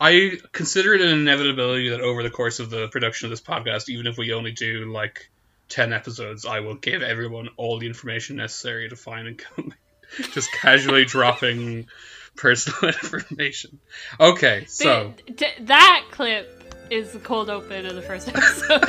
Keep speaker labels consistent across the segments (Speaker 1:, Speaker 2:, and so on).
Speaker 1: I consider it an inevitability that over the course of the production of this podcast, even if we only do like 10 episodes, I will give everyone all the information necessary to find and come. Just casually dropping personal information. Okay, so.
Speaker 2: That clip is the cold open of the first episode.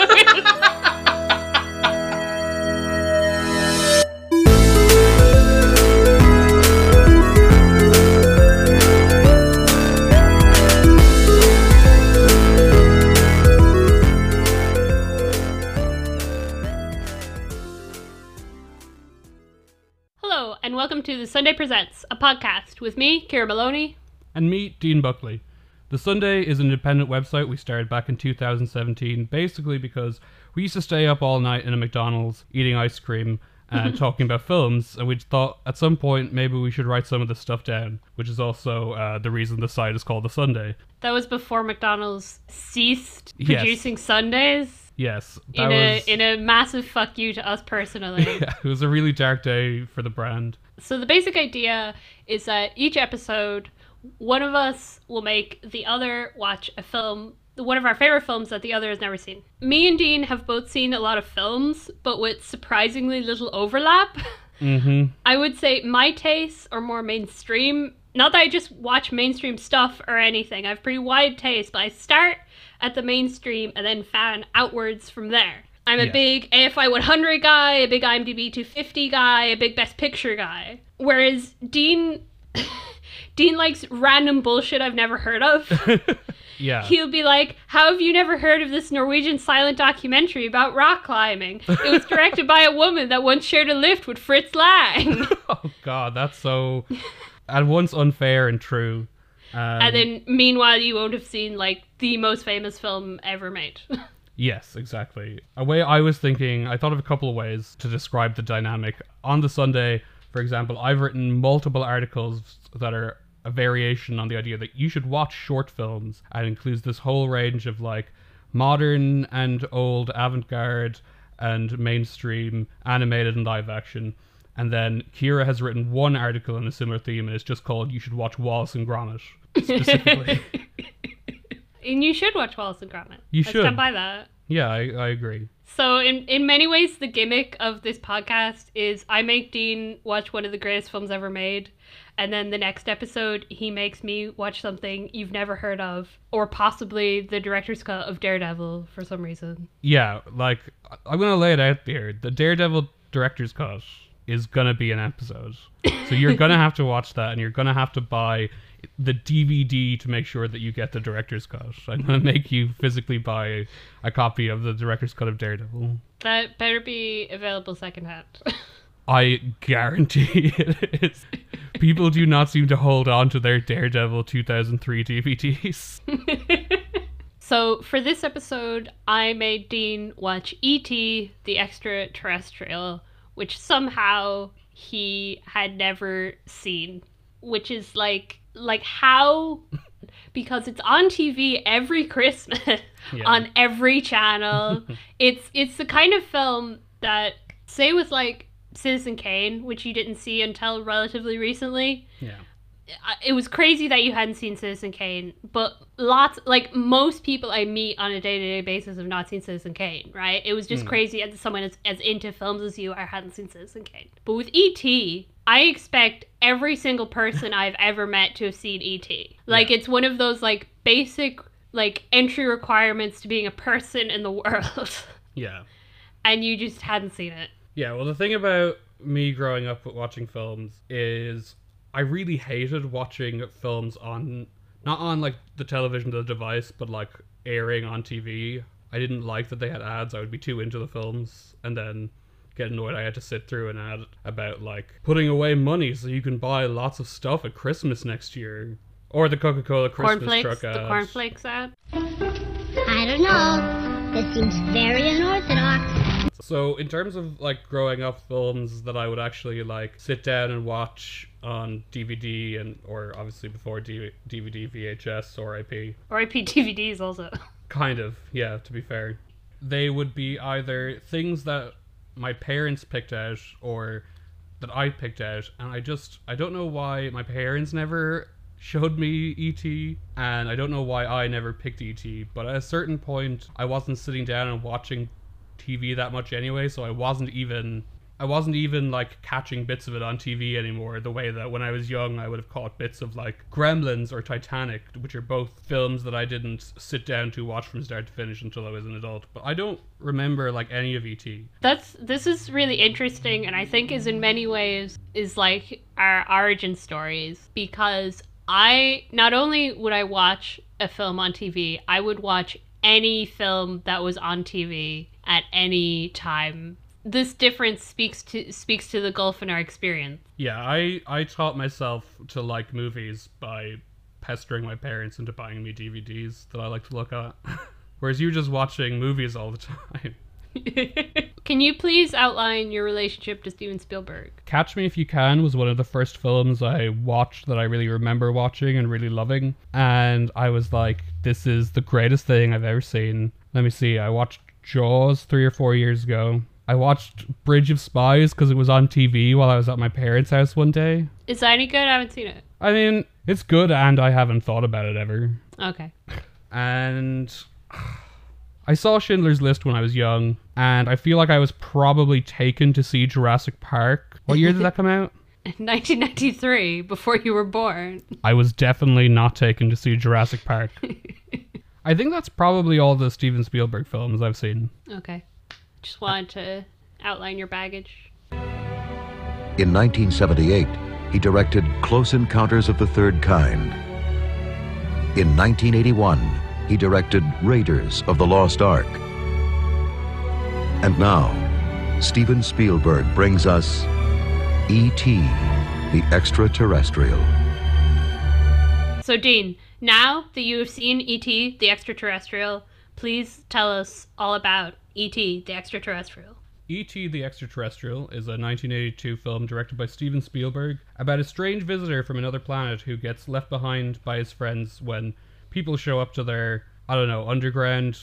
Speaker 2: Welcome to The Sundae Presents, a podcast with me, Ciara Maloney.
Speaker 3: and me, Dean Buckley. The Sundae is an independent website we started back in 2017, basically because we used to stay up all night in a McDonald's eating ice cream and talking about films, and we thought at some point maybe we should write some of this stuff down, which is also uh, the reason the site is called The Sundae.
Speaker 2: That was before McDonald's ceased
Speaker 3: Yes.
Speaker 2: producing sundaes.
Speaker 3: Yes, that
Speaker 2: In a
Speaker 3: was.
Speaker 2: in a massive fuck you to us personally.
Speaker 3: yeah, it was a really dark day for the brand.
Speaker 2: So the basic idea is that each episode, one of us will make the other watch a film, one of our favorite films that the other has never seen. Me and Dean have both seen a lot of films, but with surprisingly little overlap.
Speaker 3: Mm-hmm.
Speaker 2: I would say my tastes are more mainstream. Not that I just watch mainstream stuff or anything. I have pretty wide taste, but I start at the mainstream and then fan outwards from there. I'm a big AFI 100 guy, a big IMDb 250 guy, a big Best Picture guy. Whereas Dean, Dean likes random bullshit I've never heard of.
Speaker 3: Yeah.
Speaker 2: He'll be like, How have you never heard of this Norwegian silent documentary about rock climbing? It was directed by a woman that once shared a lift with Fritz Lang.
Speaker 3: oh God, that's so at once unfair and true. Um,
Speaker 2: and then, meanwhile, you won't have seen like the most famous film ever made.
Speaker 3: Yes, exactly. A way I was thinking, I thought of a couple of ways to describe the dynamic. On the Sundae, for example, I've written multiple articles that are a variation on the idea that you should watch short films and includes this whole range of like modern and old avant-garde and mainstream animated and live action. And then Ciara has written one article in a similar theme and it's just called You Should Watch Wallace and Gromit specifically.
Speaker 2: and you should watch Wallace and Gromit.
Speaker 3: You should.
Speaker 2: stand by that.
Speaker 3: yeah, I, I agree.
Speaker 2: So, in in many ways, the gimmick of this podcast is I make Dean watch one of the greatest films ever made, and then the next episode he makes me watch something you've never heard of, or possibly the director's cut of Daredevil for some reason.
Speaker 3: Yeah, like I'm gonna lay it out there. The Daredevil director's cut is gonna be an episode, so you're gonna have to watch that, and you're gonna have to buy the DVD to make sure that you get the director's cut. I'm gonna make you physically buy a copy of the director's cut of Daredevil.
Speaker 2: That better be available secondhand.
Speaker 3: I guarantee it is. People do not seem to hold on to their Daredevil 2003 DVDs.
Speaker 2: So for this episode, I made Dean watch E.T. the Extraterrestrial, which somehow he had never seen. Which is like like how because it's on TV every Christmas
Speaker 3: Yeah.
Speaker 2: on every channel. it's it's the kind of film that say with like Citizen Kane, which you didn't see until relatively recently
Speaker 3: yeah.
Speaker 2: It was crazy that you hadn't seen Citizen Kane, but lots like most people I meet on a day to day basis have not seen Citizen Kane, right? It was just hmm. crazy as someone as, as into films as you are hadn't seen Citizen Kane. But with E.T., I expect every single person I've ever met to have seen E.T. Like
Speaker 3: Yeah.
Speaker 2: it's one of those like basic like entry requirements to being a person in the world,
Speaker 3: Yeah.
Speaker 2: and you just hadn't seen it.
Speaker 3: Yeah, well, the thing about me growing up with watching films is I really hated watching films on not on like the television, the device, but like airing on TV. I didn't like that they had ads. I would be too into the films and then get annoyed I had to sit through an ad about like putting away money so you can buy lots of stuff at Christmas next year. Or the Coca Cola Christmas
Speaker 2: Cornflakes,
Speaker 3: truck
Speaker 2: the
Speaker 3: ad.
Speaker 2: cornflakes ad.
Speaker 4: I don't know. This seems very unorthodox.
Speaker 3: So in terms of like growing up films that I would actually like sit down and watch on DVD and or obviously before D- DVD VHS or IP
Speaker 2: Or IP DVDs also.
Speaker 3: kind of yeah to be fair they would be either things that my parents picked out or that I picked out and I just I don't know why my parents never showed me ET, and I don't know why I never picked ET, but at a certain point, I wasn't sitting down and watching TV that much anyway, so I wasn't even. I wasn't even like catching bits of it on TV anymore the way that when I was young I would have caught bits of like Gremlins or Titanic, which are both films that I didn't sit down to watch from start to finish until I was an adult. But I don't remember like any of ET.
Speaker 2: That's this is really interesting and I think is in many ways is like our origin stories because I not only would I watch a film on TV, I would watch any film that was on TV at any time. This difference speaks to speaks to the gulf in our experience.
Speaker 3: Yeah, I I taught myself to like movies by pestering my parents into buying me DVDs that I like to look at. Whereas you were just watching movies all the time.
Speaker 2: Can you please outline your relationship to Steven Spielberg?
Speaker 3: Catch Me If You Can was one of the first films I watched that I really remember watching and really loving. And I was like, this is the greatest thing I've ever seen. Let me see, I watched Jaws three or four years ago. I watched Bridge of Spies because it was on TV while I was at my parents' house one day.
Speaker 2: Is that any good? I haven't seen it.
Speaker 3: I mean, it's good and I haven't thought about it ever.
Speaker 2: Okay.
Speaker 3: And I saw Schindler's List when I was young, and I feel like I was probably taken to see Jurassic Park. What year did that come out?
Speaker 2: 1993, before you were born.
Speaker 3: I was definitely not taken to see Jurassic Park. I think that's probably all the Steven Spielberg films I've seen.
Speaker 2: Okay. Just wanted to outline your baggage.
Speaker 5: In 1978, he directed Close Encounters of the Third Kind. In 1981, he directed Raiders of the Lost Ark. And now, Steven Spielberg brings us E.T., the Extraterrestrial.
Speaker 2: So, Dean, now that you have seen E.T., the extraterrestrial, please tell us all about E.T., the extraterrestrial.
Speaker 3: E.T. the Extraterrestrial is a 1982 film directed by Steven Spielberg about a strange visitor from another planet who gets left behind by his friends when people show up to their, I don't know, underground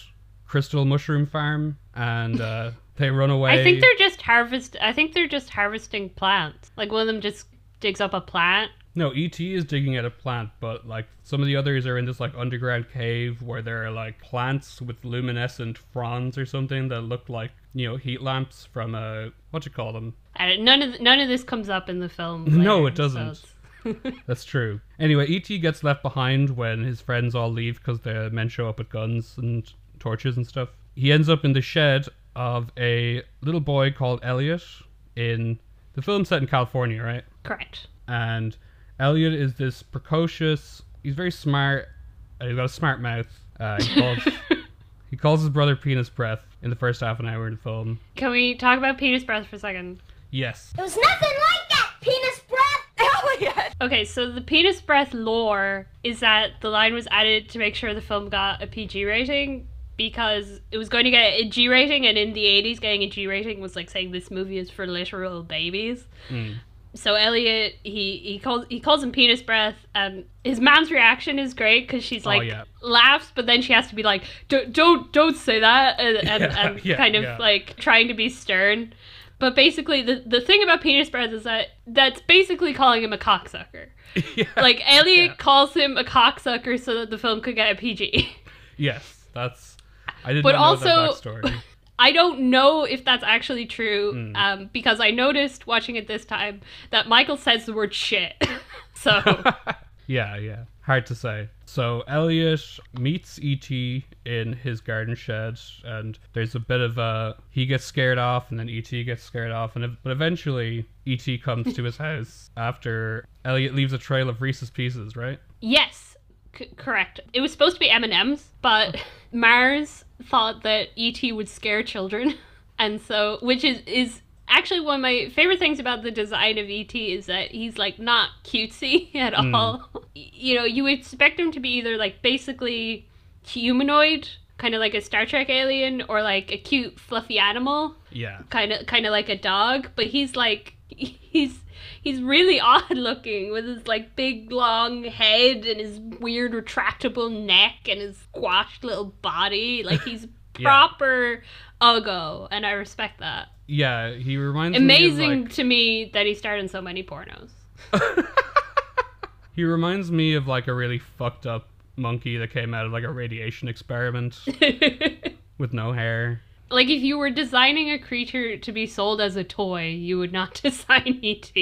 Speaker 3: crystal mushroom farm and uh, they run away.
Speaker 2: I think they're just harvest. I think they're just harvesting plants. Like one of them just digs up a plant.
Speaker 3: No, ET is digging at a plant, but like some of the others are in this like underground cave where there are like plants with luminescent fronds or something that look like you know heat lamps from a what you call them.
Speaker 2: I don't- none of none of this comes up in the film.
Speaker 3: No, it doesn't.
Speaker 2: so
Speaker 3: That's true. Anyway, ET gets left behind when his friends all leave because the men show up with guns and torches and stuff. He ends up in the shed of a little boy called Elliot in the film set in California, right?
Speaker 2: Correct.
Speaker 3: and Elliot is this precocious. He's very smart. Uh, he's got a smart mouth. Uh, he calls he calls his brother penis breath in the first half an hour of the film.
Speaker 2: Can we talk about penis breath for a second?
Speaker 3: Yes,
Speaker 4: It was nothing like that, penis breath.
Speaker 6: Elliot!
Speaker 2: Okay, so the penis breath lore is that the line was added to make sure the film got a PG rating because it was going to get a G rating, and in the 80s, getting a G rating was like saying this movie is for literal babies. So Elliot, he he calls he calls him penis breath, and his mom's reaction is great because she's
Speaker 3: Oh,
Speaker 2: like
Speaker 3: yeah.
Speaker 2: laughs, but then she has to be like, don't don't don't say that, and and,
Speaker 3: Yeah,
Speaker 2: and
Speaker 3: yeah,
Speaker 2: kind of like trying to be stern. But basically, the the thing about penis breath is that that's basically calling him a cocksucker. Like Elliot calls him a cocksucker so that the film could get a PG.
Speaker 3: yes, that's. I didn't.
Speaker 2: But
Speaker 3: know that
Speaker 2: also-
Speaker 3: backstory.
Speaker 2: I don't know if that's actually true
Speaker 3: Hmm.
Speaker 2: um, because I noticed watching it this time that Michael says the word shit. so
Speaker 3: yeah, yeah. Hard to say. So Elliot meets ET in his garden shed, and there's a bit of a he gets scared off, and then ET gets scared off, and but eventually ET comes to his house after Elliot leaves a trail of Reese's Pieces, right?
Speaker 2: yes, c- correct. It was supposed to be M and M's, but Mars thought that ET would scare children, and so which is is actually one of my favorite things about the design of ET is that he's like not cutesy at hmm. all. You know, you would expect him to be either like basically humanoid, kind of like a Star Trek alien, or like a cute fluffy animal,
Speaker 3: Yeah.
Speaker 2: kind of kind of like a dog. But he's like he's he's really odd looking with his like big long head and his weird retractable neck and his squashed little body. Like he's
Speaker 3: Yeah.
Speaker 2: proper uggo, and I respect that.
Speaker 3: Yeah, he reminds
Speaker 2: Amazing
Speaker 3: me of, like,
Speaker 2: to me that he starred in so many pornos.
Speaker 3: He reminds me of like a really fucked up monkey that came out of like a radiation experiment with no hair.
Speaker 2: like if you were designing a creature to be sold as a toy, you would not design ET.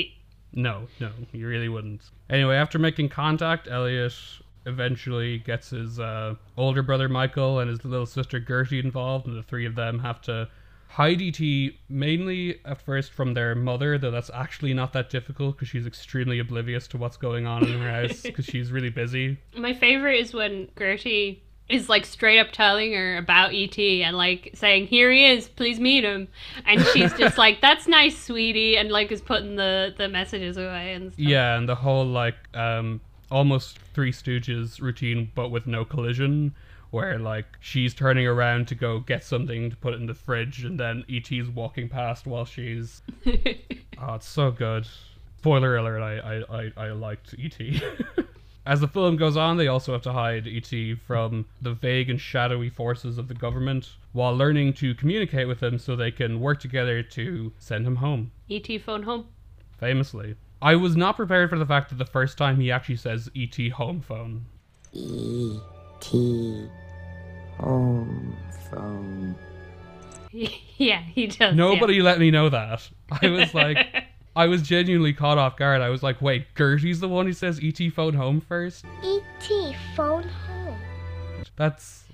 Speaker 3: No, no, you really wouldn't. Anyway, after making contact, Elliot eventually gets his uh, older brother Michael and his little sister Gertie involved, and the three of them have to hide ET mainly at first from their mother, though that's actually not that difficult because she's extremely oblivious to what's going on in her house because she's really busy.
Speaker 2: My favorite is when Gertie is like straight up telling her about ET and like saying, "Here he is, please meet him," and she's just like, "That's nice, sweetie," and like is putting the the messages away and stuff.
Speaker 3: Yeah, and the whole like um almost Three Stooges routine, but with no collision, where like she's turning around to go get something to put in the fridge, and then ET's walking past while she's. oh, it's so good. Spoiler alert! I I I, I liked ET. As the film goes on, they also have to hide ET from the vague and shadowy forces of the government while learning to communicate with him so they can work together to send him home
Speaker 2: ET phone home.
Speaker 3: famously. I was not prepared for the fact that the first time he actually says ET home phone.
Speaker 6: E.T. Home phone.
Speaker 2: yeah, he does.
Speaker 3: Nobody let me know that. I was like, I was genuinely caught off guard. I was like, wait, Gertie's the one who says ET phone home first?
Speaker 4: E.T. phone home.
Speaker 3: That's.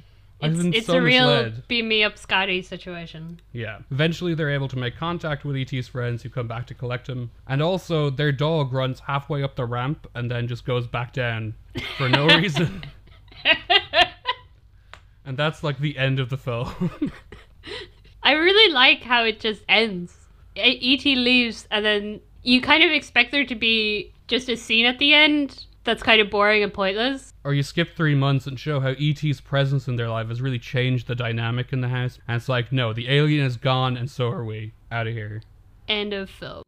Speaker 3: I've
Speaker 2: It's,
Speaker 3: been
Speaker 2: it's
Speaker 3: so
Speaker 2: a real
Speaker 3: misled.
Speaker 2: beam me up Scotty situation.
Speaker 3: Yeah. Eventually, they're able to make contact with ET's friends who come back to collect him. And also, their dog runs halfway up the ramp and then just goes back down for no reason. and that's like the end of the film.
Speaker 2: I really like how it just ends. E.T. leaves, and then you kind of expect there to be just a scene at the end that's kind of boring and pointless.
Speaker 3: or you skip three months and show how ET's presence in their life has really changed the dynamic in the house. And it's like, no, the alien is gone, and so are we. Out of here.
Speaker 2: End of film.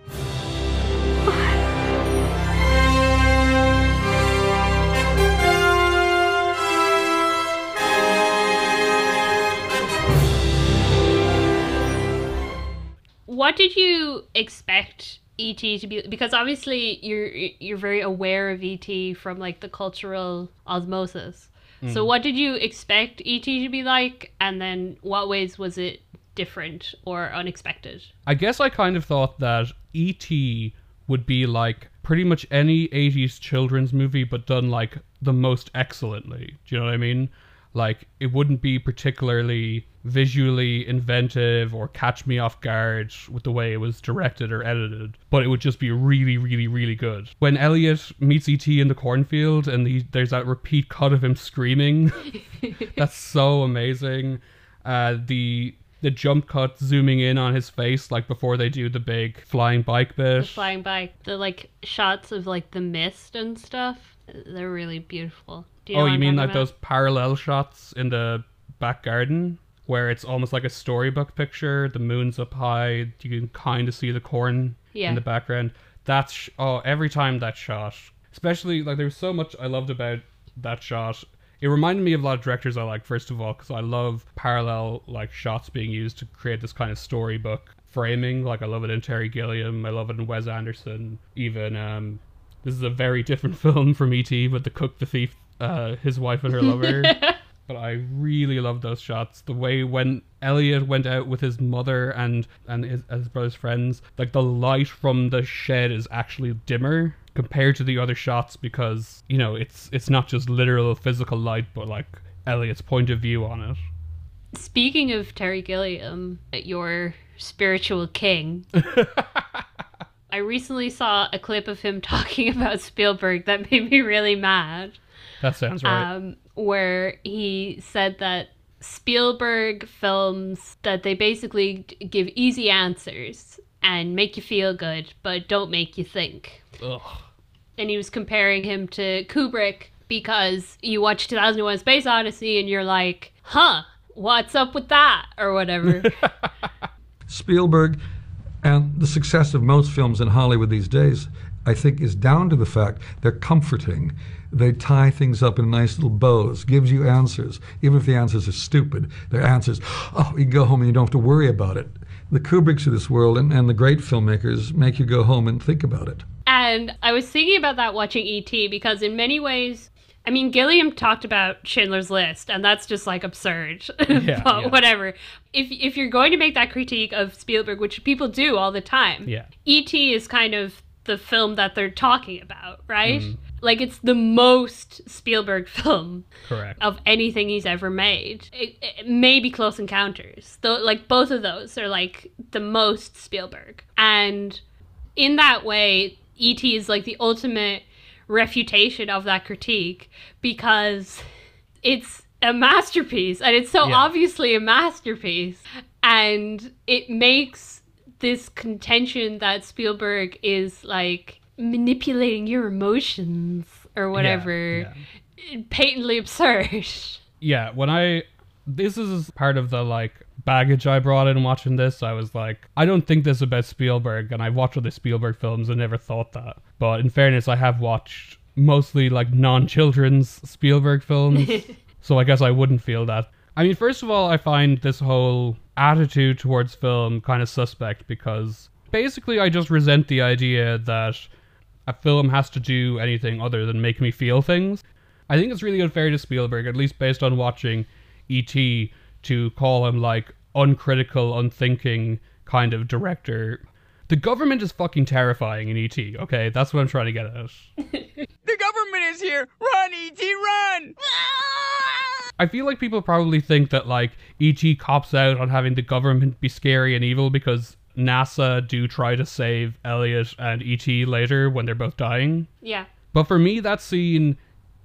Speaker 2: What did you expect ET to be? Because obviously you're you're very aware of ET from like the cultural osmosis. So hmm. what did you expect ET to be like, and then what ways was it different or unexpected?
Speaker 3: I guess I kind of thought that E.T. would be like pretty much any 80s children's movie, but done like the most excellently. Do you know what I mean? Like, it wouldn't be particularly visually inventive or catch me off guard with the way it was directed or edited, but it would just be really, really, really good. When Elliot meets E.T. in the cornfield and he, there's that repeat cut of him screaming, that's so amazing. Uh, the the jump cut zooming in on his face like before they do the big flying bike bit.
Speaker 2: The flying by the like shots of like the mist and stuff they're really beautiful Do know
Speaker 3: oh, you mean like
Speaker 2: about?
Speaker 3: those parallel shots in the back garden where it's almost like a storybook picture. The moon's up high. You can kind of see the corn
Speaker 2: Yeah.
Speaker 3: in the background. That's sh- oh, every time that shot, especially like there was so much I loved about that shot. It reminded me of a lot of directors I like. First of all, because I love parallel like shots being used to create this kind of storybook framing. Like I love it in Terry Gilliam. I love it in Wes Anderson. Even um, this is a very different film from E.T. with the cook, the thief, uh, his wife and her lover. but I really love those shots. The way when Elliot went out with his mother and and his, his brother's friends, like the light from the shed is actually dimmer compared to the other shots because you know it's it's not just literal physical light, but like Elliot's point of view on it.
Speaker 2: speaking of terry gilliam your spiritual king i recently saw a clip of him talking about spielberg that made me really mad
Speaker 3: That sounds right.
Speaker 2: um, where he said that Spielberg films that they basically give easy answers and make you feel good, but don't make you think.
Speaker 3: Ugh.
Speaker 2: And he was comparing him to Kubrick because you watch 2001: Space Odyssey and you're like, "Huh, what's up with that?" or whatever.
Speaker 7: Spielberg and the success of most films in Hollywood these days, I think, is down to the fact they're comforting. They tie things up in nice little bows, gives you answers. Even if the answers are stupid, they're answers. Oh, you go home and you don't have to worry about it. the Kubricks of this world and, and the great filmmakers make you go home and think about it.
Speaker 2: And I was thinking about that watching E.T. because in many ways, I mean, Gilliam talked about Schindler's List, and that's just like absurd.
Speaker 3: Yeah,
Speaker 2: but
Speaker 3: yeah.
Speaker 2: whatever. If if you're going to make that critique of Spielberg, which people do all the time,
Speaker 3: Yeah.
Speaker 2: E.T. is kind of the film that they're talking about, right?
Speaker 3: Mm-hmm.
Speaker 2: Like it's the most Spielberg film
Speaker 3: Correct.
Speaker 2: of anything he's ever made. It, it maybe Close Encounters, though. Like both of those are like the most Spielberg, and in that way, E.T. is like the ultimate refutation of that critique because it's a masterpiece, and it's so
Speaker 3: Yeah.
Speaker 2: obviously a masterpiece, and it makes this contention that Spielberg is like manipulating your emotions or whatever
Speaker 3: yeah.
Speaker 2: patently absurd.
Speaker 3: yeah, when I this is part of the like baggage I brought in watching this. I was like, I don't think this is about Spielberg, and I've watched other Spielberg films and never thought that. But in fairness, I have watched mostly like non-children's Spielberg films, so I guess I wouldn't feel that. I mean, first of all, I find this whole attitude towards film kind of suspect because basically I just resent the idea that a film has to do anything other than make me feel things. I think it's really unfair to Spielberg, at least based on watching E.T., to call him like uncritical, unthinking kind of director. The government is fucking terrifying in E.T., okay? That's what I'm trying to get at.
Speaker 6: The government is here! Run, E.T., run!
Speaker 3: I feel like people probably think that like E.T. cops out on having the government be scary and evil because NASA do try to save Elliot and E.T. later when they're both dying.
Speaker 2: Yeah.
Speaker 3: But for me, that scene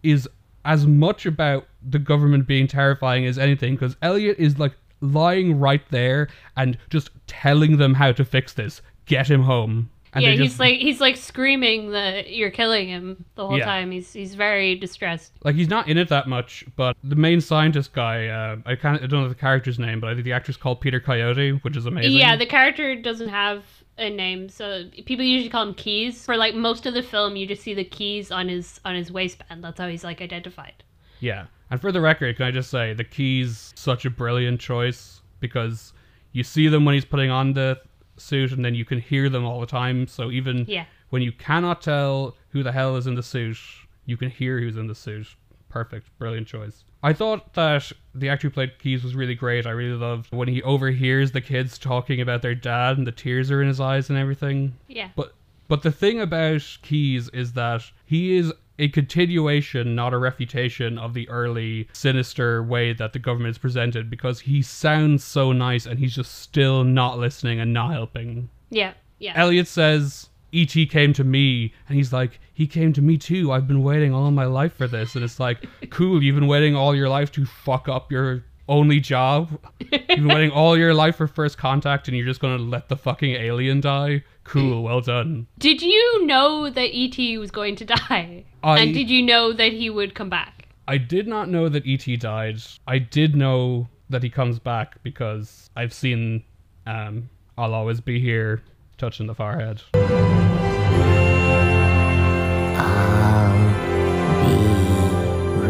Speaker 3: is as much about the government being terrifying as anything because Elliot is like lying right there and just telling them how to fix this. Get him home. And
Speaker 2: yeah, he's
Speaker 3: just-
Speaker 2: like he's like screaming that you're killing him the whole
Speaker 3: Yeah.
Speaker 2: time. He's he's very distressed.
Speaker 3: like he's not in it that much, but the main scientist guy, uh, I can't, I don't know the character's name, but I think the actor's called Peter Coyote, which is amazing.
Speaker 2: Yeah, the character doesn't have a name, so people usually call him Keys. For like most of the film, you just see the keys on his on his waistband. That's how he's like identified.
Speaker 3: Yeah. And for the record, can I just say the keys such a brilliant choice because you see them when he's putting on the suit and then you can hear them all the time. So even
Speaker 2: Yeah.
Speaker 3: when you cannot tell who the hell is in the suit, you can hear who's in the suit. Perfect. Brilliant choice. I thought that the actor who played Keys was really great. I really loved when he overhears the kids talking about their dad and the tears are in his eyes and everything.
Speaker 2: Yeah.
Speaker 3: But but the thing about Keys is that he is a continuation, not a refutation of the early sinister way that the government is presented because he sounds so nice and he's just still not listening and not helping.
Speaker 2: Yeah. Yeah.
Speaker 3: Elliot says E.T. came to me and he's like, he came to me too. I've been waiting all my life for this. And it's like, cool, you've been waiting all your life to fuck up your only job. You've been waiting all your life for first contact and you're just gonna let the fucking alien die? Cool, well done.
Speaker 2: Did you know that E.T. was going to die?
Speaker 3: I-
Speaker 2: And did you know that he would come back?
Speaker 3: I did not know that E.T. died. I did know that he comes back because I've seen um, I'll Always Be Here touching the forehead.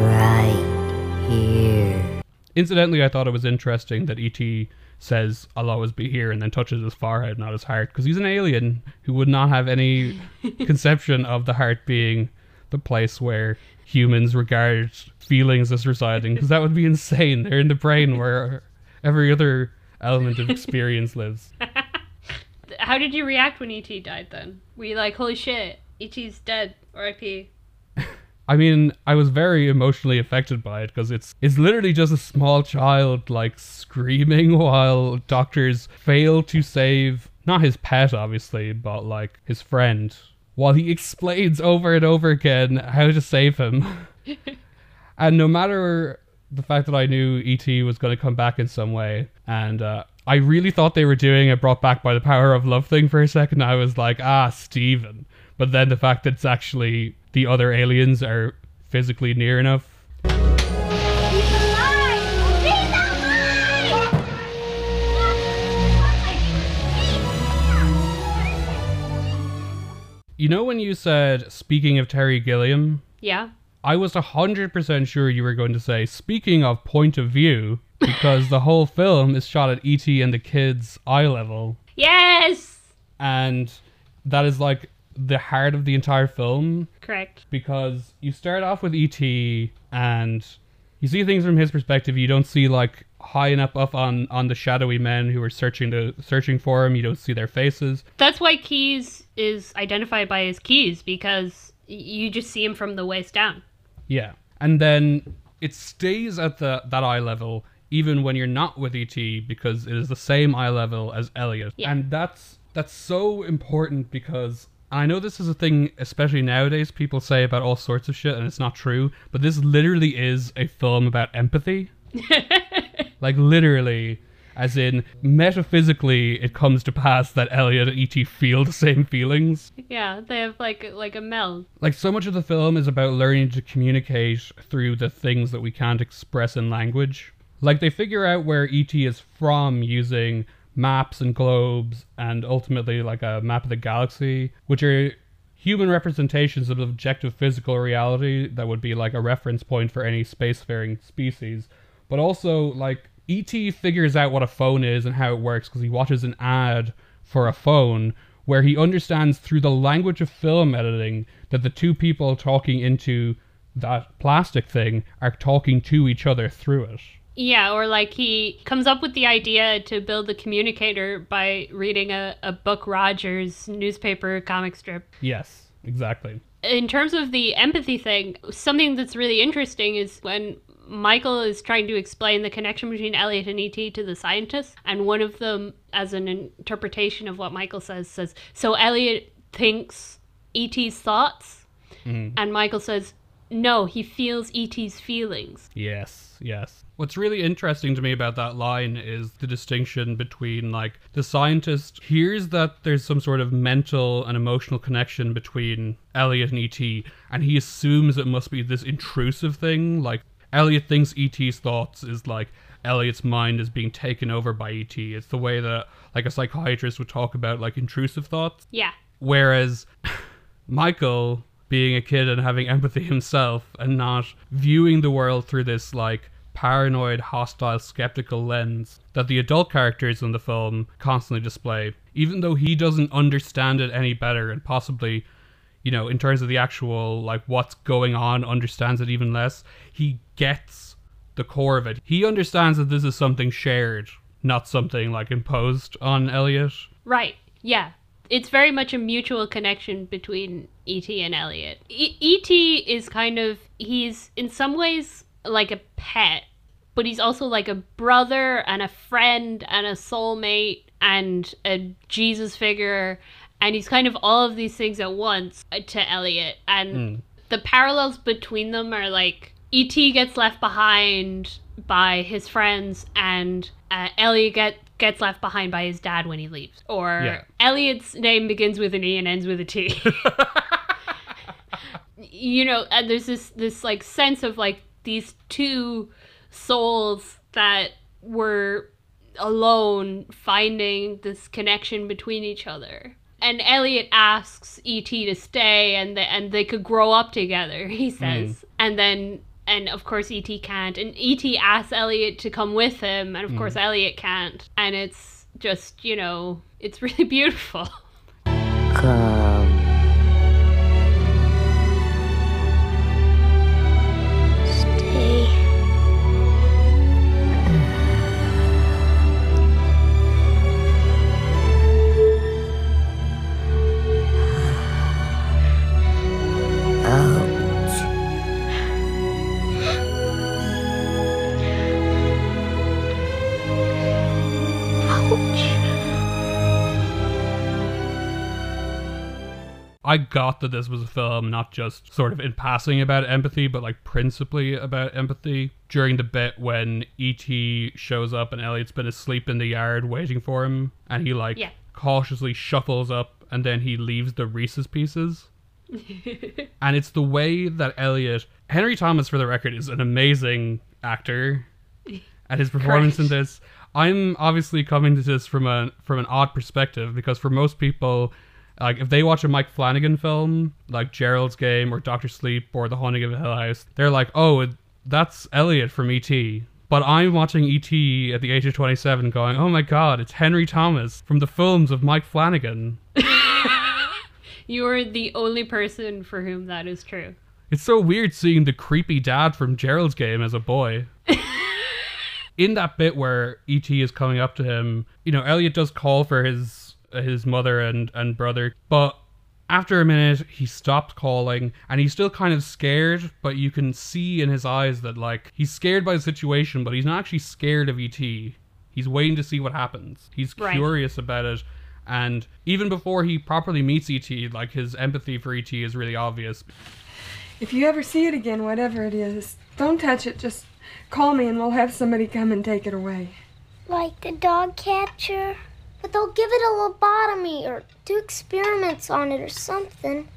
Speaker 6: Right here.
Speaker 3: Incidentally, I thought it was interesting that E.T. says, I'll always be here, and then touches his forehead, not his heart, because he's an alien who would not have any conception of the heart being the place where humans regard feelings as residing, because that would be insane. They're in the brain where every other element of experience lives.
Speaker 2: How did you react when E.T. died then? Were you like, holy shit, E.T.'s dead, R.I.P.?
Speaker 3: I mean, I was very emotionally affected by it because it's it's literally just a small child like screaming while doctors fail to save not his pet obviously, but like his friend while he explains over and over again how to save him. and no matter the fact that I knew ET was going to come back in some way and uh I really thought they were doing a brought back by the power of love thing for a second. I was like, ah, Steven. But then the fact that it's actually the other aliens are physically near enough. You know when you said speaking of Terry Gilliam,
Speaker 2: Yeah.
Speaker 3: I was 100% sure you were going to say speaking of point of view because the whole film is shot at ET and the kids' eye level,
Speaker 2: Yes!
Speaker 3: and that is like the heart of the entire film
Speaker 2: Correct.
Speaker 3: because you start off with ET and you see things from his perspective. You don't see like high enough up on on the shadowy men who are searching to searching for him. You don't see their faces.
Speaker 2: That's why Keys is identified by his keys because you just see him from the waist down.
Speaker 3: Yeah, and then it stays at the that eye level even when you're not with ET because it is the same eye level as Elliot,
Speaker 2: Yeah.
Speaker 3: and that's that's so important because. I know this is a thing, especially nowadays, people say about all sorts of shit, and it's not true, but this literally is a film about empathy. like, literally, as in, metaphysically, it comes to pass that Elliot and E.T. feel the same feelings.
Speaker 2: Yeah, they have like like a meld.
Speaker 3: Like, so much of the film is about learning to communicate through the things that we can't express in language. Like, they figure out where E.T. is from using maps and globes, and ultimately, like, a map of the galaxy, which are human representations of objective physical reality that would be like a reference point for any spacefaring species. But also, like, E.T. figures out what a phone is and how it works because he watches an ad for a phone where he understands through the language of film editing that the two people talking into that plastic thing are talking to each other through it.
Speaker 2: Yeah, or like he comes up with the idea to build the communicator by reading a, a Buck Rogers newspaper comic strip.
Speaker 3: Yes, exactly.
Speaker 2: In terms of the empathy thing, something that's really interesting is when Michael is trying to explain the connection between Elliot and ET to the scientists, and one of them, as an interpretation of what Michael says, says, So Elliot thinks ET's thoughts? Mm-hmm. And Michael says, No, he feels ET's feelings.
Speaker 3: Yes, yes. What's really interesting to me about that line is the distinction between like the scientist hears that there's some sort of mental and emotional connection between Elliot and ET, and he assumes it must be this intrusive thing. Like Elliot thinks ET's thoughts is like Elliot's mind is being taken over by ET. It's the way that like a psychiatrist would talk about like intrusive thoughts.
Speaker 2: Yeah.
Speaker 3: Whereas Michael, being a kid and having empathy himself and not viewing the world through this like paranoid, hostile, skeptical lens that the adult characters in the film constantly display, even though he doesn't understand it any better and possibly, you know, in terms of the actual like what's going on, understands it even less, he gets the core of it. He understands that this is something shared, not something like imposed on Elliot.
Speaker 2: Right. Yeah. It's very much a mutual connection between E.T. and Elliot. E- E.T. is kind of, he's in some ways like a pet, but he's also like a brother and a friend and a soulmate and a Jesus figure. And he's kind of all of these things at once to Elliot. And the parallels between them are like E.T. gets left behind by his friends, and uh, Elliot get, gets left behind by his dad when he leaves. Or
Speaker 3: Yeah.
Speaker 2: Elliot's name begins with an E and ends with a T. you know, and there's this this like sense of like these two souls that were alone finding this connection between each other. And Elliot asks ET to stay and the, and they could grow up together, he says. Mm. And then and of course ET can't and ET asks Elliot to come with him and of mm. course Elliot can't. And it's just, you know, it's really beautiful.
Speaker 8: Come.
Speaker 3: I got that this was a film not just sort of in passing about empathy, but like principally about empathy. During the bit when E.T. shows up and Elliot's been asleep in the yard waiting for him, and he like
Speaker 2: Yeah.
Speaker 3: cautiously shuffles up and then he leaves the Reese's pieces. and it's the way that Elliot, Henry Thomas, for the record, is an amazing actor, and his performance in this. I'm obviously coming to this from a from an odd perspective because for most people, like if they watch a Mike Flanagan film like Gerald's Game or Doctor Sleep or The Haunting of Hill House, they're like, "Oh, that's Elliot from E.T." But I'm watching E.T. at the age of 27 going, oh my god, it's Henry Thomas from the films of Mike Flanagan.
Speaker 2: You're the only person for whom that is true.
Speaker 3: It's so weird seeing the creepy dad from Gerald's game as a boy. In that bit where E.T. is coming up to him, you know, Elliot does call for his his mother and, and brother, but after a minute he stopped calling and he's still kind of scared, but you can see in his eyes that like he's scared by the situation, but he's not actually scared of E.T. He's waiting to see what happens. He's
Speaker 2: Right.
Speaker 3: curious about it. And even before he properly meets E.T., like his empathy for E.T. is really obvious.
Speaker 9: If you ever see it again, whatever it is, don't touch it. Just call me and we'll have somebody come and take it away.
Speaker 8: Like the dog catcher. But they'll give it a lobotomy or do experiments on it or something.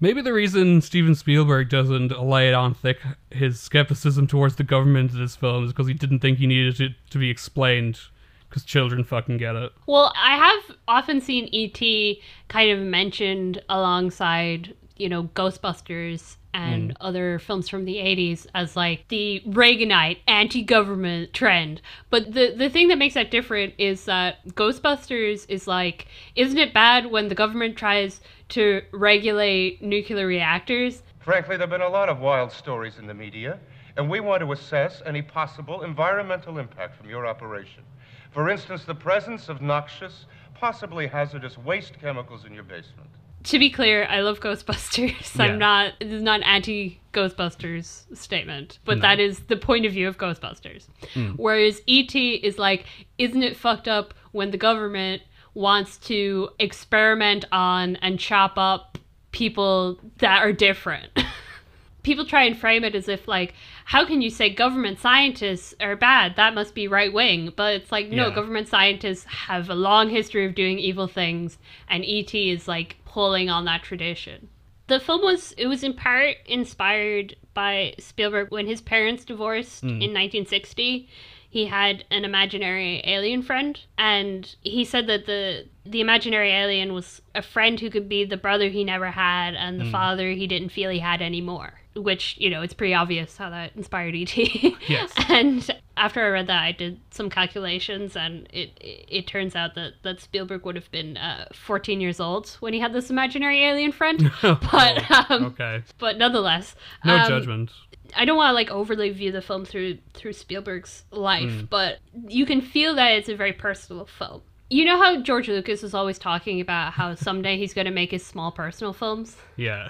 Speaker 3: Maybe the reason Steven Spielberg doesn't lay it on thick his skepticism towards the government in this film is because he didn't think he needed it to be explained because children fucking get it.
Speaker 2: Well, I have often seen E.T. kind of mentioned alongside, you know, Ghostbusters and mm. other films from the 80s as like the Reaganite anti-government trend. But the the thing that makes that different is that Ghostbusters is like isn't it bad when the government tries to regulate nuclear reactors?
Speaker 10: Frankly, there have been a lot of wild stories in the media, and we want to assess any possible environmental impact from your operation. For instance, the presence of noxious, possibly hazardous waste chemicals in your basement.
Speaker 2: To be clear, I love Ghostbusters.
Speaker 3: Yeah.
Speaker 2: I'm not this is not an anti Ghostbusters statement, but
Speaker 3: No.
Speaker 2: that is the point of view of Ghostbusters. Hmm. Whereas ET is like, isn't it fucked up when the government wants to experiment on and chop up people that are different? people try and frame it as if like how can you say government scientists are bad that must be right wing but it's like no
Speaker 3: Yeah.
Speaker 2: government scientists have a long history of doing evil things and et is like pulling on that tradition. The film was it was in part inspired by spielberg when his parents divorced mm. in 1960 he had an imaginary alien friend and he said that the the imaginary alien was a friend who could be the brother he never had and the mm. father he didn't feel he had anymore which you know it's pretty obvious how that inspired et
Speaker 3: Yes.
Speaker 2: and after i read that i did some calculations and it it, it turns out that that spielberg would have been uh, 14 years old when he had this imaginary alien friend but um,
Speaker 3: Okay.
Speaker 2: but nonetheless
Speaker 3: No
Speaker 2: um,
Speaker 3: judgment.
Speaker 2: I don't want to like overly view the film through through Spielberg's life,
Speaker 3: Mm.
Speaker 2: but you can feel that it's a very personal film. You know how George Lucas is always talking about how someday he's going to make his small personal films?
Speaker 3: Yeah.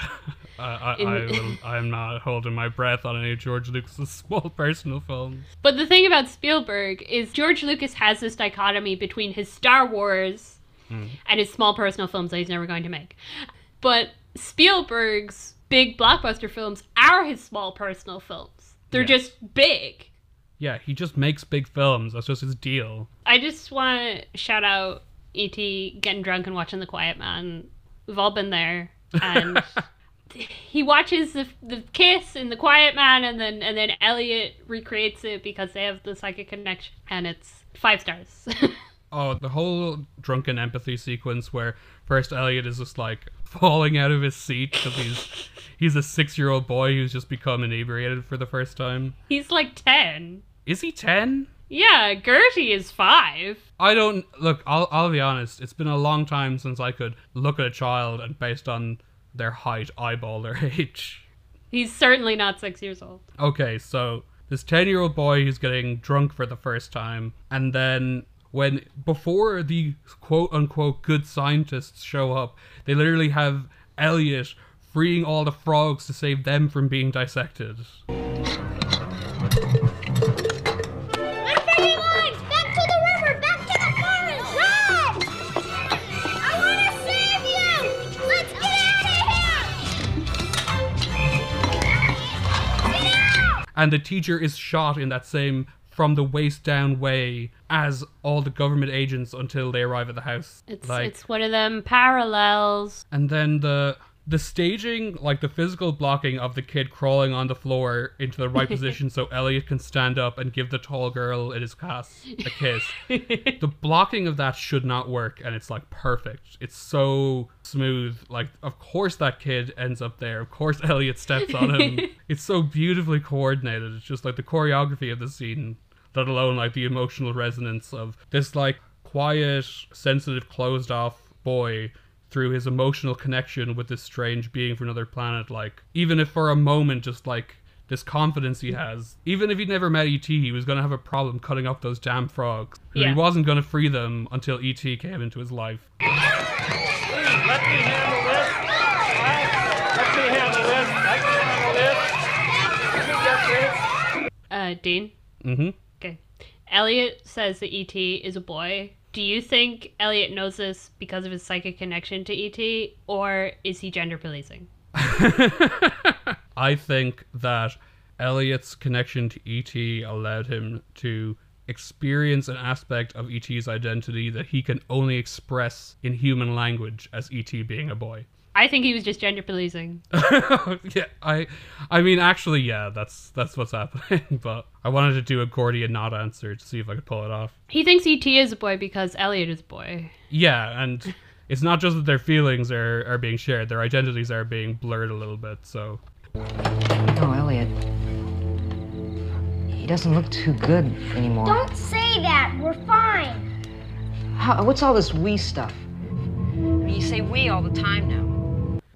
Speaker 3: Uh, I,
Speaker 2: In-
Speaker 3: I will, I'm not holding my breath on any of George Lucas's small personal films.
Speaker 2: But the thing about Spielberg is George Lucas has this dichotomy between his Star Wars and his small personal films that he's never going to make. But Spielberg's big blockbuster films are his small personal films. They're
Speaker 3: Yeah.
Speaker 2: just big.
Speaker 3: Yeah, he just makes big films. That's just his deal.
Speaker 2: I just want to shout out E.T. getting drunk and watching The Quiet Man. We've all been there, and he watches the, the kiss in The Quiet Man, and then and then Elliot recreates it because they have the psychic connection, and it's five stars.
Speaker 3: Oh, the whole drunken empathy sequence where first Elliot is just like falling out of his seat because he's he's a six year old boy who's just become inebriated for the first time.
Speaker 2: He's like ten.
Speaker 3: Is he ten?
Speaker 2: Yeah, Gertie is five.
Speaker 3: I don't look. I'll I'll be honest. It's been a long time since I could look at a child and based on their height eyeball their age.
Speaker 2: He's certainly not six years old.
Speaker 3: Okay, so this 10 year old boy who's getting drunk for the first time, and then when before the quote unquote good scientists show up, they literally have Elliot freeing all the frogs to save them from being dissected. And the teacher is shot in that same from the waist down way as all the government agents until they arrive at the house.
Speaker 2: It's
Speaker 3: like,
Speaker 2: it's one of them parallels.
Speaker 3: and then the the staging like the physical blocking of the kid crawling on the floor into the right position so elliot can stand up and give the tall girl in his class a kiss. The blocking of that should not work and it's like perfect. It's so smooth. Like of course that kid ends up there. Of course elliot steps on him. It's so beautifully coordinated. It's just like the choreography of the scene let alone like the emotional resonance of this like quiet, sensitive, closed off boy through his emotional connection with this strange being from another planet. Like, even if for a moment, just like this confidence he has, even if he'd never met ET, he was going to have a problem cutting up those damn frogs. And
Speaker 2: Yeah.
Speaker 3: He wasn't going to free them until ET came into his life.
Speaker 6: Let me handle this. Let me handle this. I can handle this. You get this.
Speaker 2: Uh, Dean.
Speaker 3: Mm-hmm.
Speaker 2: Okay. Elliot says that ET is a boy. Do you think Elliot knows this because of his psychic connection to ET, or is he gender policing?
Speaker 3: I think that Elliot's connection to ET allowed him to experience an aspect of ET's identity that he can only express in human language as ET being a boy.
Speaker 2: I think he was just gender policing.
Speaker 3: yeah, I I mean actually yeah, that's that's what's happening, but I wanted to do a Gordian knot answer to see if I could pull it off.
Speaker 2: He thinks ET is a boy because Elliot is a boy.
Speaker 3: Yeah, and it's not just that their feelings are, are being shared, their identities are being blurred a little bit, so
Speaker 11: No, Elliot. He doesn't look too good anymore.
Speaker 8: Don't say that. We're fine.
Speaker 11: How, what's all this we stuff? I mean, you say we all the time now.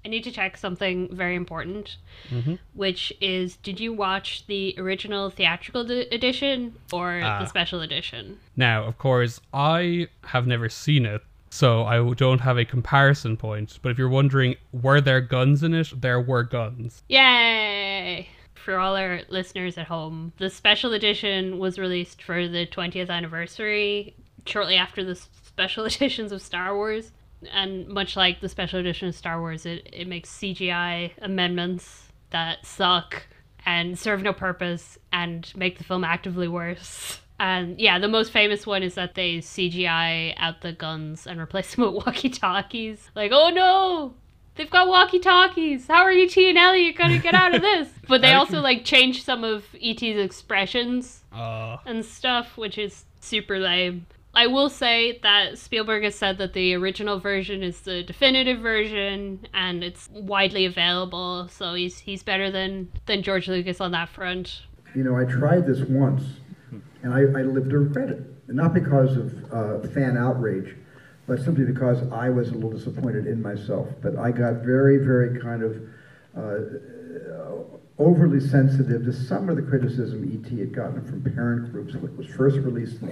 Speaker 2: I need to check something very important,
Speaker 3: Mm-hmm.
Speaker 2: which is did you watch the original theatrical d- edition or
Speaker 3: Ah.
Speaker 2: the special edition?
Speaker 3: Now, of course, I have never seen it, so I don't have a comparison point. But if you're wondering, were there guns in it? There were guns.
Speaker 2: Yay! For all our listeners at home, the special edition was released for the 20th anniversary, shortly after the special editions of Star Wars. And much like the special edition of Star Wars, it, it makes CGI amendments that suck and serve no purpose and make the film actively worse. And yeah, the most famous one is that they CGI out the guns and replace them with walkie talkies. Like, oh no! They've got walkie talkies. How are ET and Elliot gonna get out of this? But they also like change some of ET's expressions
Speaker 3: Uh,
Speaker 2: and stuff, which is super lame. I will say that Spielberg has said that the original version is the definitive version and it's widely available, so he's he's better than than George Lucas on that front.
Speaker 12: You know, I tried this once, and I, I live to regret it. Not because of uh, fan outrage, but simply because I was a little disappointed in myself. But I got very, very kind of uh, overly sensitive to some of the criticism E.T. had gotten from parent groups when it was first released in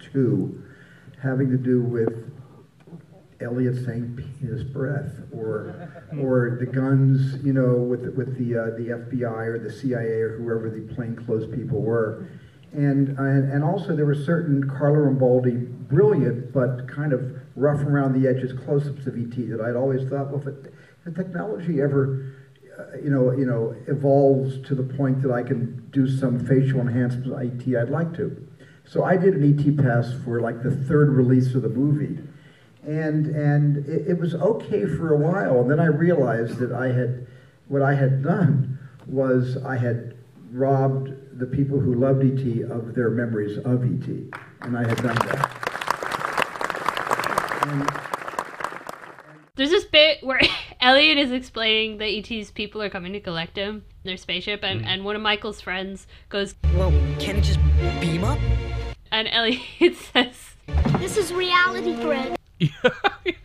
Speaker 12: 82, having to do with Elliot saying penis breath, or or the guns, you know, with the, with the uh, the FBI or the CIA or whoever the plainclothes people were, and and, and also there were certain Carlo Rambaldi brilliant but kind of rough around the edges close-ups of ET that I'd always thought, well, if, it, if technology ever you know, you know, evolves to the point that I can do some facial enhancements ET, I'd like to. So I did an ET pass for like the third release of the movie, and and it, it was okay for a while. And then I realized that I had, what I had done was I had robbed the people who loved ET of their memories of ET, and I had done that.
Speaker 2: There's this bit where Elliot is explaining that ET's people are coming to collect him, their spaceship, and, mm. and one of Michael's friends goes,
Speaker 11: Well, can it just beam up?
Speaker 2: and Elliot says,
Speaker 8: This is reality, Greg.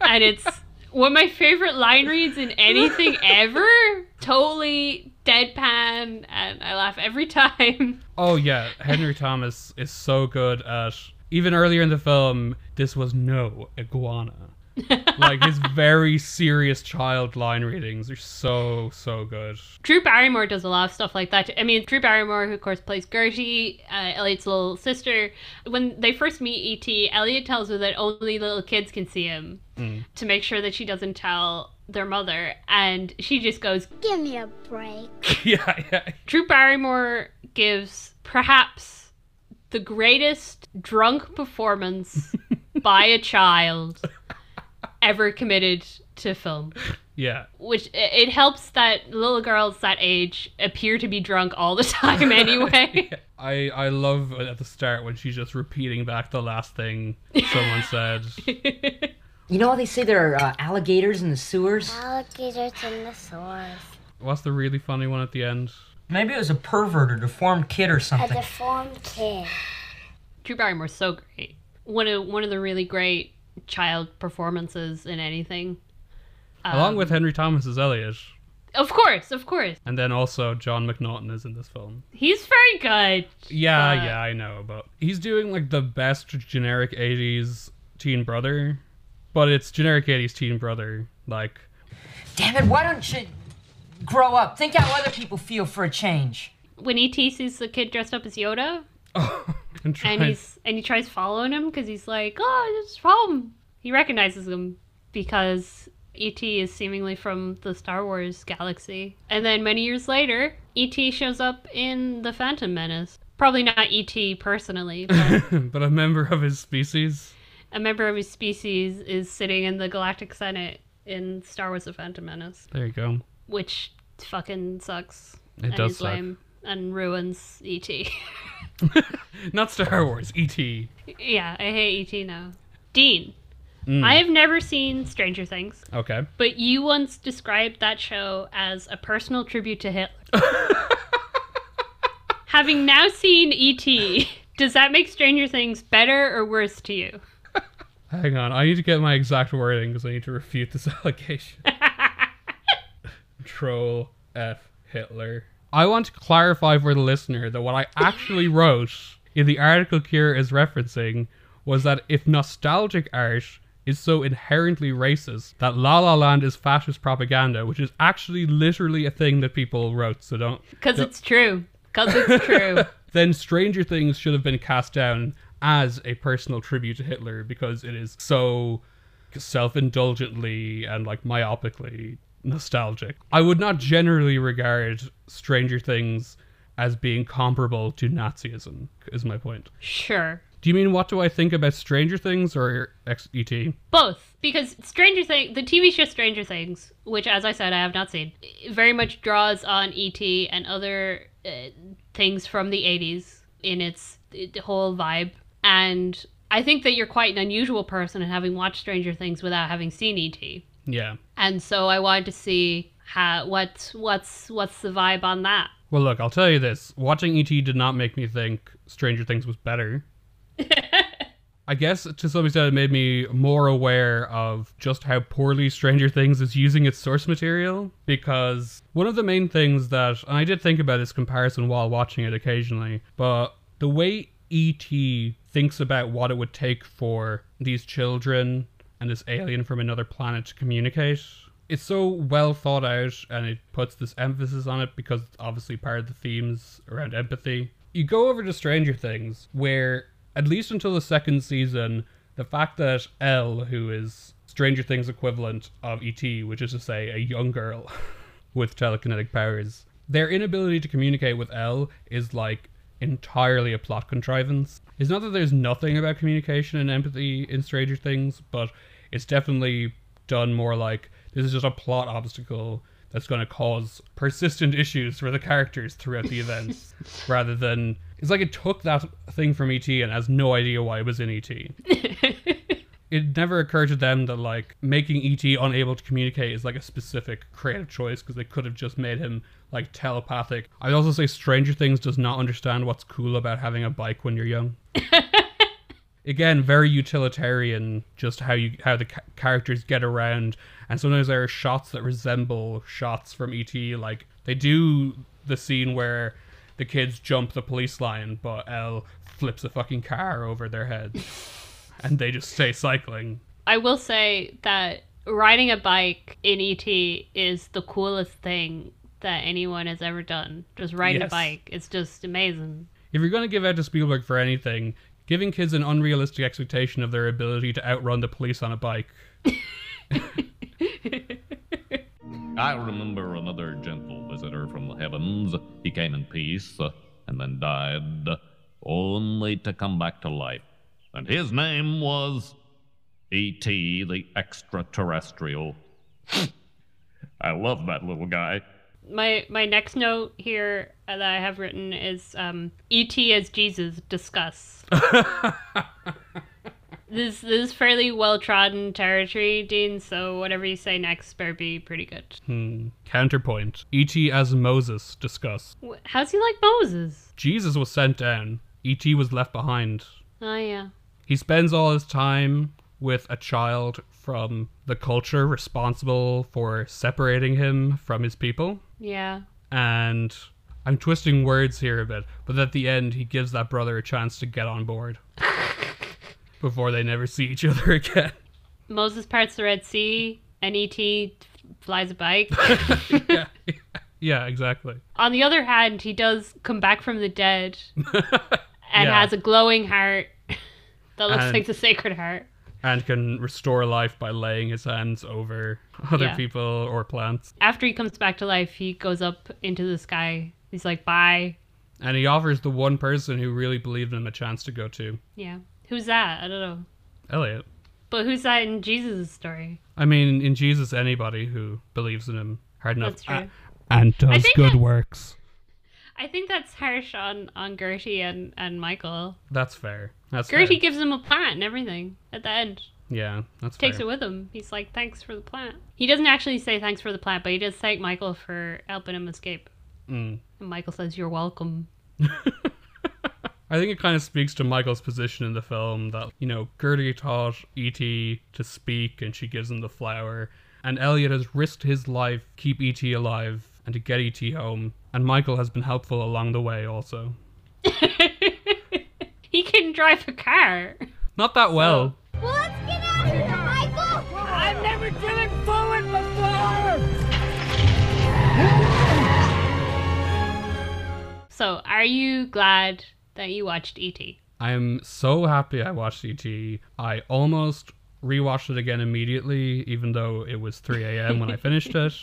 Speaker 2: and it's one of my favorite line reads in anything ever. Totally deadpan, and I laugh every time.
Speaker 3: oh yeah, Henry Thomas is so good at. Even earlier in the film, this was no iguana. Like his very serious child line readings are so so good.
Speaker 2: Drew Barrymore does a lot of stuff like that. I mean, Drew Barrymore, who of course plays Gertie, uh, Elliot's little sister. When they first meet ET, Elliot tells her that only little kids can see him
Speaker 3: Mm.
Speaker 2: to make sure that she doesn't tell their mother, and she just goes,
Speaker 8: Give me a break.
Speaker 3: yeah, yeah.
Speaker 2: Drew Barrymore gives perhaps the greatest drunk performance by a child ever committed to film.
Speaker 3: Yeah.
Speaker 2: Which it helps that little girls that age appear to be drunk all the time anyway.
Speaker 3: I I love at the start when she's just repeating back the last thing someone said.
Speaker 11: You know how they say there are uh, alligators in the sewers?
Speaker 8: Alligators in the sewers.
Speaker 3: What's the really funny one at the end?
Speaker 11: Maybe it was a pervert or deformed kid or
Speaker 8: A
Speaker 11: something.
Speaker 8: deformed kid.
Speaker 2: Drew Barrymore's so great. One of one of the really great child performances in anything.
Speaker 3: Along
Speaker 2: Um,
Speaker 3: with Henry Thomas as Elliot.
Speaker 2: Of course, of course.
Speaker 3: And then also John MacNaughton is in this film.
Speaker 2: He's very good.
Speaker 3: Yeah,
Speaker 2: but-
Speaker 3: yeah, I know, but he's doing like the best generic 80s teen brother, but it's generic 80s teen brother. Like,
Speaker 11: Damn it, why don't you grow up? Think how other people feel for a change.
Speaker 2: When E.T. sees the kid dressed up as Yoda,
Speaker 3: and,
Speaker 2: and he's and he tries following him because he's like, oh, this problem. He recognizes him because E.T. is seemingly from the Star Wars galaxy. And then many years later, E.T. shows up in the Phantom Menace. Probably not E.T. personally, but
Speaker 3: but a member of his species.
Speaker 2: a member of his species is sitting in the Galactic Senate in Star Wars: The Phantom Menace,
Speaker 3: There you go.
Speaker 2: which fucking sucks.
Speaker 3: It
Speaker 2: and
Speaker 3: does suck.
Speaker 2: lame and ruins E.T.
Speaker 3: Not Star Wars, E.T.
Speaker 2: yeah, I hate E.T. now. Dean,
Speaker 3: Mm.
Speaker 2: I have never seen Stranger Things,
Speaker 3: Okay.
Speaker 2: but you once described that show as a personal tribute to Hitler. Having now seen E.T., does that make Stranger Things better or worse to you?
Speaker 3: Hang on, I need to get my exact wording because I need to refute this allegation. Troll F Hitler. I want to clarify for the listener that what I actually wrote in the article Ciara is referencing was that if nostalgic art is so inherently racist that La La Land is fascist propaganda, which is actually literally a thing that people wrote, so don't.
Speaker 2: Because it's true. Because it's true.
Speaker 3: then Stranger Things should have been cast down as a personal tribute to Hitler because it is so self-indulgently and like myopically nostalgic. I would not generally regard Stranger Things as being comparable to Nazism. Is my point.
Speaker 2: Sure.
Speaker 3: Do you mean what do I think about Stranger Things or X- E ET?
Speaker 2: Both, because Stranger Things, the TV show Stranger Things, which, as I said, I have not seen, very much draws on ET and other uh, things from the '80s in its the whole vibe. And I think that you're quite an unusual person in having watched Stranger Things without having seen ET.
Speaker 3: Yeah.
Speaker 2: And so I wanted to see how what what's what's the vibe on that.
Speaker 3: Well, look, I'll tell you this: watching ET did not make me think Stranger Things was better. I guess to some extent it made me more aware of just how poorly Stranger Things is using its source material. Because one of the main things that, and I did think about this comparison while watching it occasionally, but the way E.T. thinks about what it would take for these children and this alien from another planet to communicate, it's so well thought out and it puts this emphasis on it because it's obviously part of the themes around empathy. You go over to Stranger Things, where at least until the second season, the fact that El, who is Stranger Things equivalent of ET, which is to say a young girl with telekinetic powers, their inability to communicate with El is like entirely a plot contrivance. It's not that there's nothing about communication and empathy in Stranger Things, but it's definitely done more like this is just a plot obstacle that's going to cause persistent issues for the characters throughout the events rather than it's like it took that thing from ET and has no idea why it was in ET. it never occurred to them that like making ET unable to communicate is like a specific creative choice because they could have just made him like telepathic. I'd also say Stranger Things does not understand what's cool about having a bike when you're young. Again, very utilitarian, just how you how the ca- characters get around, and sometimes there are shots that resemble shots from ET. Like they do the scene where the kids jump the police line, but El flips a fucking car over their heads, and they just stay cycling.
Speaker 2: I will say that riding a bike in ET is the coolest thing that anyone has ever done. Just riding
Speaker 3: Yes.
Speaker 2: a bike. It's just amazing.
Speaker 3: If you're going to give out to Spielberg for anything, giving kids an unrealistic expectation of their ability to outrun the police on a bike.
Speaker 13: I remember another gentle visitor from the heavens. He came in peace and then died, only to come back to life. And his name was E.T. the extraterrestrial. I love that little guy.
Speaker 2: My my next note here that I have written is um, E.T. as Jesus. Discuss. this this is fairly well trodden territory, Dean. So whatever you say next better be pretty good.
Speaker 3: Hmm. Counterpoint. E.T. as Moses. Discuss.
Speaker 2: Wh- How's he like Moses?
Speaker 3: Jesus was sent down. E.T. was left behind.
Speaker 2: Oh yeah.
Speaker 3: He spends all his time with a child from the culture responsible for separating him from his people.
Speaker 2: Yeah.
Speaker 3: And I'm twisting words here a bit, but at the end, he gives that brother a chance to get on board before they never see each other again.
Speaker 2: Moses parts the Red Sea, and E.T. flies a bike.
Speaker 3: yeah, yeah, exactly.
Speaker 2: On the other hand, he does come back from the dead and
Speaker 3: Yeah.
Speaker 2: has a glowing heart that looks
Speaker 3: And-
Speaker 2: like the Sacred Heart.
Speaker 3: And can restore life by laying his hands over other
Speaker 2: Yeah.
Speaker 3: people or plants.
Speaker 2: After he comes back to life, he goes up into the sky. He's like, bye.
Speaker 3: And he offers the one person who really believed in him a chance to go to
Speaker 2: Yeah. Who's that? I don't know.
Speaker 3: Elliot.
Speaker 2: But who's that in Jesus' story?
Speaker 3: I mean, in Jesus, anybody who believes in him hard enough a- and does good
Speaker 2: that-
Speaker 3: works.
Speaker 2: I think that's harsh on, on Gertie and, and Michael.
Speaker 3: That's fair. That's
Speaker 2: Gertie
Speaker 3: fair.
Speaker 2: gives him a plant and everything at the end.
Speaker 3: Yeah, that's
Speaker 2: Takes
Speaker 3: fair.
Speaker 2: it with him. He's like, thanks for the plant. He doesn't actually say thanks for the plant, but he does thank Michael for helping him escape.
Speaker 3: Mm.
Speaker 2: And Michael says, you're welcome.
Speaker 3: I think it kind of speaks to Michael's position in the film that, you know, Gertie taught E.T. to speak and she gives him the flower. And Elliot has risked his life to keep E.T. alive and to get E.T. home. And Michael has been helpful along the way also.
Speaker 2: He can drive a car.
Speaker 3: Not that well.
Speaker 8: Well, let's get out of here, Michael!
Speaker 6: I've never driven forward before!
Speaker 2: So, are you glad that you watched E.T.?
Speaker 3: I'm so happy I watched E.T. I almost rewatched it again immediately, even though it was 3 a.m. when I finished it.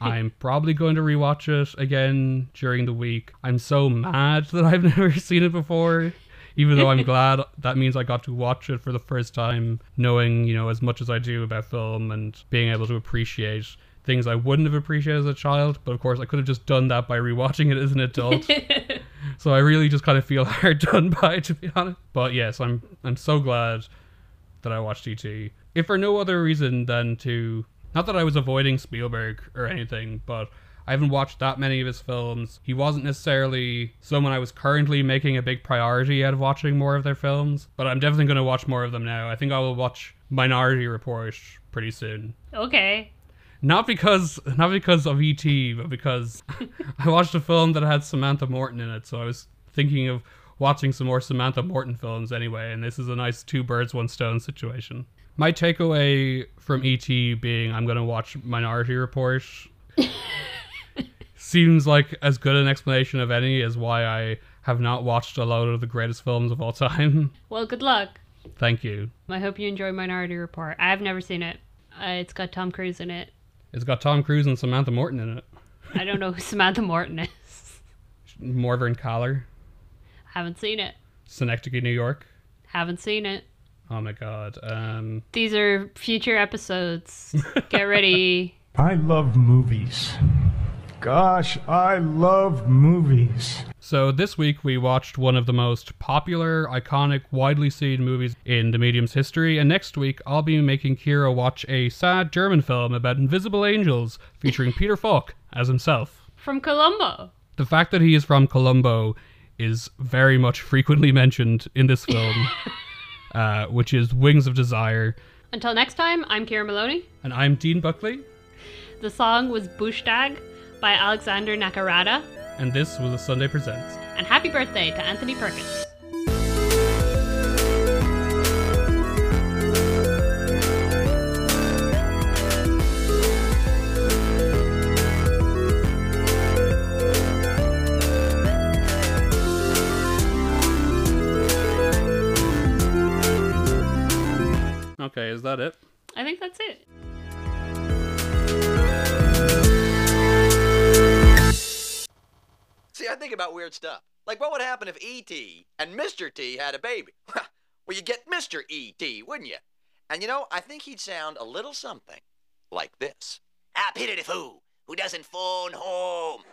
Speaker 3: I'm probably going to rewatch it again during the week. I'm so mad that I've never seen it before. Even though I'm glad that means I got to watch it for the first time, knowing, you know, as much as I do about film and being able to appreciate things I wouldn't have appreciated as a child. But of course, I could have just done that by rewatching it as an adult. So I really just kind of feel hard done by, to be honest. But yes, I'm I'm so glad that I watched ET. If for no other reason than to not that I was avoiding Spielberg or anything, but I haven't watched that many of his films. He wasn't necessarily someone I was currently making a big priority out of watching more of their films, but I'm definitely going to watch more of them now. I think I will watch Minority Report pretty soon.
Speaker 2: Okay.
Speaker 3: Not because not because of ET, but because I watched a film that had Samantha Morton in it, so I was thinking of watching some more Samantha Morton films anyway, and this is a nice two birds one stone situation. My takeaway from ET being I'm going to watch Minority Report seems like as good an explanation of any as why I have not watched a lot of the greatest films of all time.
Speaker 2: Well, good luck.
Speaker 3: Thank you.
Speaker 2: I hope you enjoy Minority Report. I've never seen it. Uh, it's got Tom Cruise in it.
Speaker 3: It's got Tom Cruise and Samantha Morton in it.
Speaker 2: I don't know who Samantha Morton is.
Speaker 3: Morvern Callar,
Speaker 2: Haven't seen it.
Speaker 3: Synecdoche, New York.
Speaker 2: Haven't seen it.
Speaker 3: Oh my god. Um
Speaker 2: These are future episodes. Get ready.
Speaker 14: I love movies. Gosh, I love movies.
Speaker 3: So this week we watched one of the most popular, iconic, widely seen movies in the medium's history, and next week I'll be making Ciara watch a sad German film about invisible angels featuring Peter Falk as himself.
Speaker 2: From Columbo.
Speaker 3: The fact that he is from Columbo is very much frequently mentioned in this film, uh, which is Wings of Desire.
Speaker 2: Until next time, I'm Ciara Maloney.
Speaker 3: And I'm Dean Buckley,
Speaker 2: The song was Bushtag by Alexander Nakarada.
Speaker 3: and this was a Sundae Presents.
Speaker 2: And happy birthday to Anthony Perkins.
Speaker 3: Okay, is that it?
Speaker 2: I think that's it.
Speaker 15: See, I think about weird stuff. Like, what would happen if E.T. and Mr. T had a baby? well, you'd get Mr. E.T., wouldn't you? And you know, I think he'd sound a little something like this.
Speaker 16: I pity the fool who doesn't phone home.